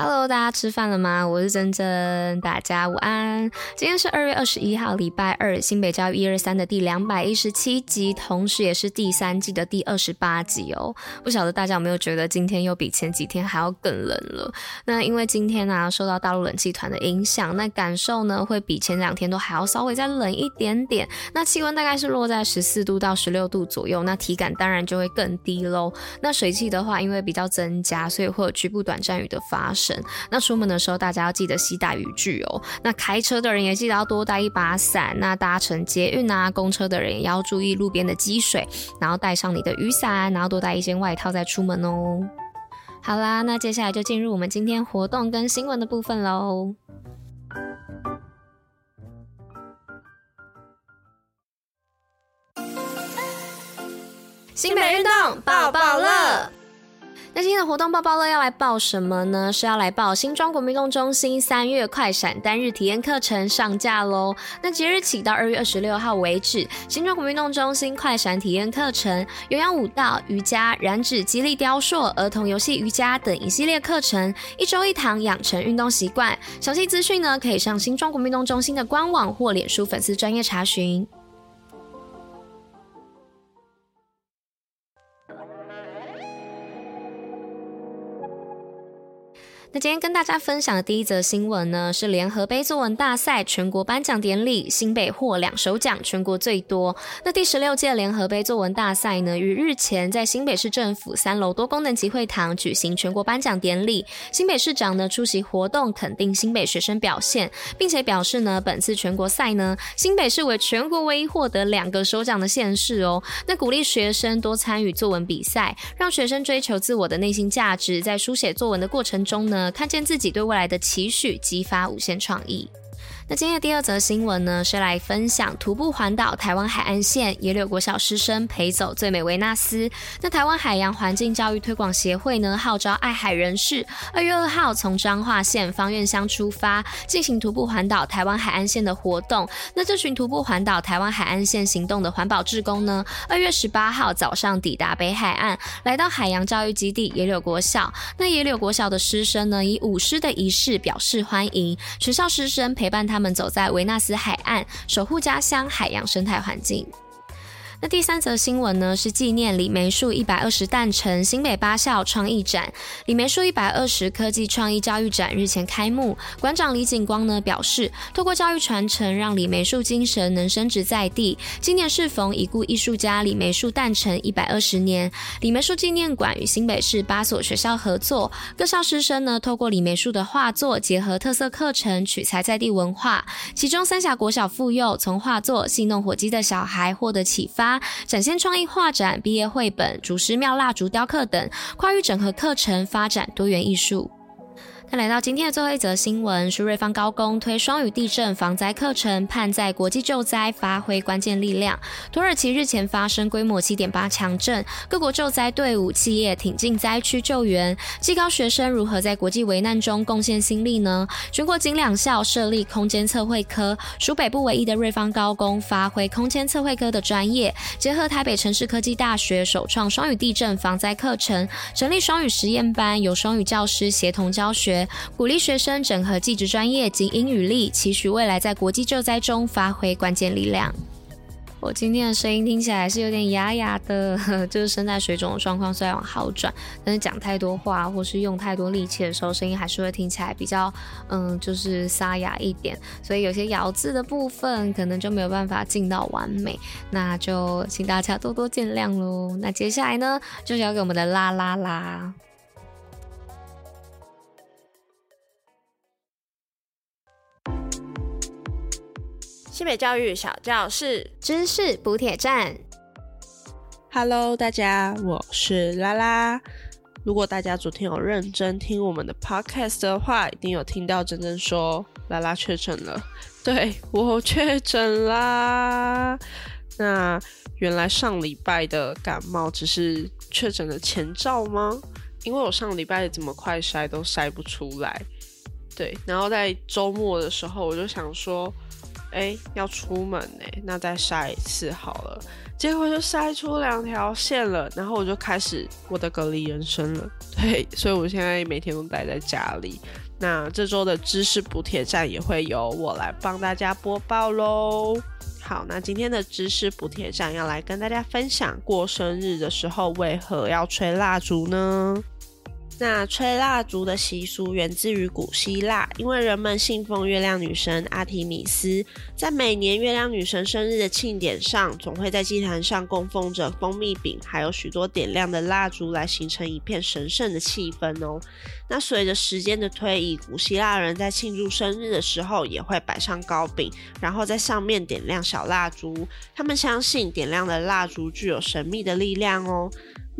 Hello，大家吃饭了吗？我是珍珍，大家午安。今天是二月二十一号，礼拜二，新北教育一二三的第两百一十七集，同时也是第三季的第二十八集哦。不晓得大家有没有觉得今天又比前几天还要更冷了？那因为今天呢、受到大陆冷气团的影响，那感受呢会比前两天都还要稍微再冷一点点。那气温大概是落在十四度到十六度左右，那体感当然就会更低喽。那水汽的话，因为比较增加，所以会有局部短暂雨的发生。那出门的时候，大家要记得携带雨具哦。那开车的人也记得要多带一把伞。那搭乘捷运啊、公车的人也要注意路边的积水，然后带上你的雨伞，然后多带一件外套再出门哦。好啦，那接下来就进入我们今天活动跟新闻的部分喽。新北运动抱抱乐。那今天的活动爆爆乐要来报什么呢？是要来报新庄国民运动中心三月快闪单日体验课程上架喽。那即日起到二月二十六号为止，新庄国民运动中心快闪体验课程，有氧舞蹈、瑜伽、燃脂、肌力雕塑、儿童游戏瑜伽等一系列课程，一周一堂，养成运动习惯。详细资讯呢，可以上新庄国民运动中心的官网或脸书粉丝专业查询。那今天跟大家分享的第一则新闻呢，是联合杯作文大赛全国颁奖典礼，新北获两首奖，全国最多。那第十六届联合杯作文大赛呢，于日前在新北市政府三楼多功能集会堂举行全国颁奖典礼。新北市长呢出席活动，肯定新北学生表现，并且表示呢，本次全国赛呢，新北市为全国唯一获得两个首奖的县市哦。那鼓励学生多参与作文比赛，让学生追求自我的内心价值，在书写作文的过程中呢。看见自己对未来的期许，激发无限创意。那今天的第二则新闻呢，是来分享徒步环岛台湾海岸线，野柳国小师生陪走最美维纳斯。那台湾海洋环境教育推广协会呢，号召爱海人士，二月二号从彰化县芳苑乡出发，进行徒步环岛台湾海岸线的活动。那这群徒步环岛台湾海岸线行动的环保志工呢，二月十八号早上抵达北海岸，来到海洋教育基地野柳国小。那野柳国小的师生呢，以舞狮的仪式表示欢迎，全校师生陪伴他。他们走在维纳斯海岸，守护家乡海洋生态环境。那第三则新闻呢，是纪念李梅树一百二十诞辰，新北八校创意展。李梅树一百二十科技创意教育展日前开幕，馆长李景光呢表示，透过教育传承，让李梅树精神能深植在地。今年适逢已故艺术家李梅树诞辰一百二十年，李梅树纪念馆与新北市八所学校合作，各校师生呢透过李梅树的画作，结合特色课程，取材在地文化。其中三峡国小附幼从画作戏弄火鸡的小孩获得启发。展现创意画展、毕业绘本、竹师庙蜡烛雕刻等跨域整合课程，发展多元艺术。那来到今天的最后一则新闻，是瑞芳高工推双语地震防灾课程，盼在国际救灾发挥关键力量。土耳其日前发生规模七点八强震，各国救灾队伍、企业挺进灾区救援。技高学生如何在国际危难中贡献心力呢？全国仅两校设立空间测绘科，属北部唯一的瑞芳高工发挥空间测绘科的专业，结合台北城市科技大学首创双语地震防灾课程，成立双语实验班，由双语教师协同教学。鼓励学生整合技职专业及英语力，期许未来在国际救灾中发挥关键力量。我今天的声音听起来是有点哑哑的，就是声带水肿的状况虽然有好转，但是讲太多话或是用太多力气的时候，声音还是会听起来比较嗯，就是沙哑一点，所以有些咬字的部分可能就没有办法进到完美，那就请大家多多见谅喽。那接下来呢，就交给我们的啦啦啦。新北教育小教室，知识补铁站。Hello，大家，我是拉拉。如果大家昨天有认真听我们的 Podcast 的话，一定有听到珍珍说拉拉确诊了。对，我确诊啦。那原来上礼拜的感冒只是确诊的前兆吗？因为我上礼拜怎么快筛都筛不出来。对，然后在周末的时候，我就想说。哎，要出门呢，那再晒一次好了。结果就晒出两条线了，然后我就开始我的隔离人生了。对，所以我现在每天都待在家里。那这周的知识补帖站也会由我来帮大家播报喽。好，那今天的知识补帖站要来跟大家分享，过生日的时候为何要吹蜡烛呢？那吹蜡烛的习俗源自于古希腊，因为人们信奉月亮女神阿提米斯，在每年月亮女神生日的庆典上，总会在祭坛上供奉着蜂蜜饼，还有许多点亮的蜡烛，来形成一片神圣的气氛哦。那随着时间的推移，古希腊人在庆祝生日的时候，也会摆上糕饼，然后在上面点亮小蜡烛。他们相信点亮的蜡烛具有神秘的力量哦。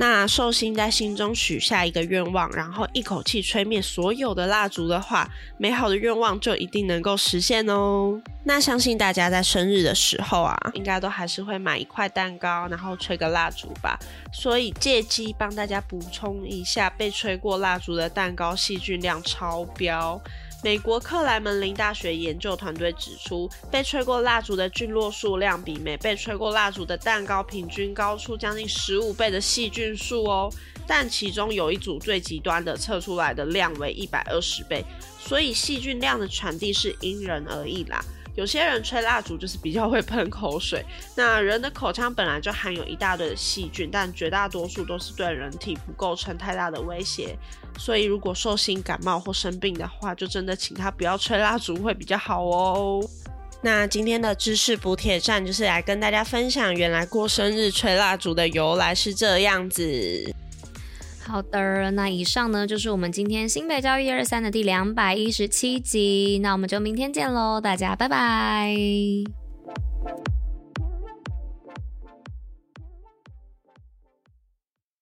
那寿星在心中许下一个愿望，然后一口气吹灭所有的蜡烛的话，美好的愿望就一定能够实现哦。那相信大家在生日的时候啊，应该都还是会买一块蛋糕，然后吹个蜡烛吧。所以借机帮大家补充一下，被吹过蜡烛的蛋糕细菌量超标。美国克莱门林大学研究团队指出，被吹过蜡烛的菌落数量比没被吹过蜡烛的蛋糕平均高出将近十五倍的细菌数哦。但其中有一组最极端的测出来的量为一百二十倍，所以细菌量的传递是因人而异啦。有些人吹蜡烛就是比较会喷口水，那人的口腔本来就含有一大堆的细菌，但绝大多数都是对人体不构成太大的威胁，所以如果寿星感冒或生病的话，就真的请他不要吹蜡烛会比较好哦。那今天的知识补铁站就是来跟大家分享，原来过生日吹蜡烛的由来是这样子。好的，那以上呢就是我们今天新北教育一二三的第两百一十七集，那我们就明天见喽，大家拜拜。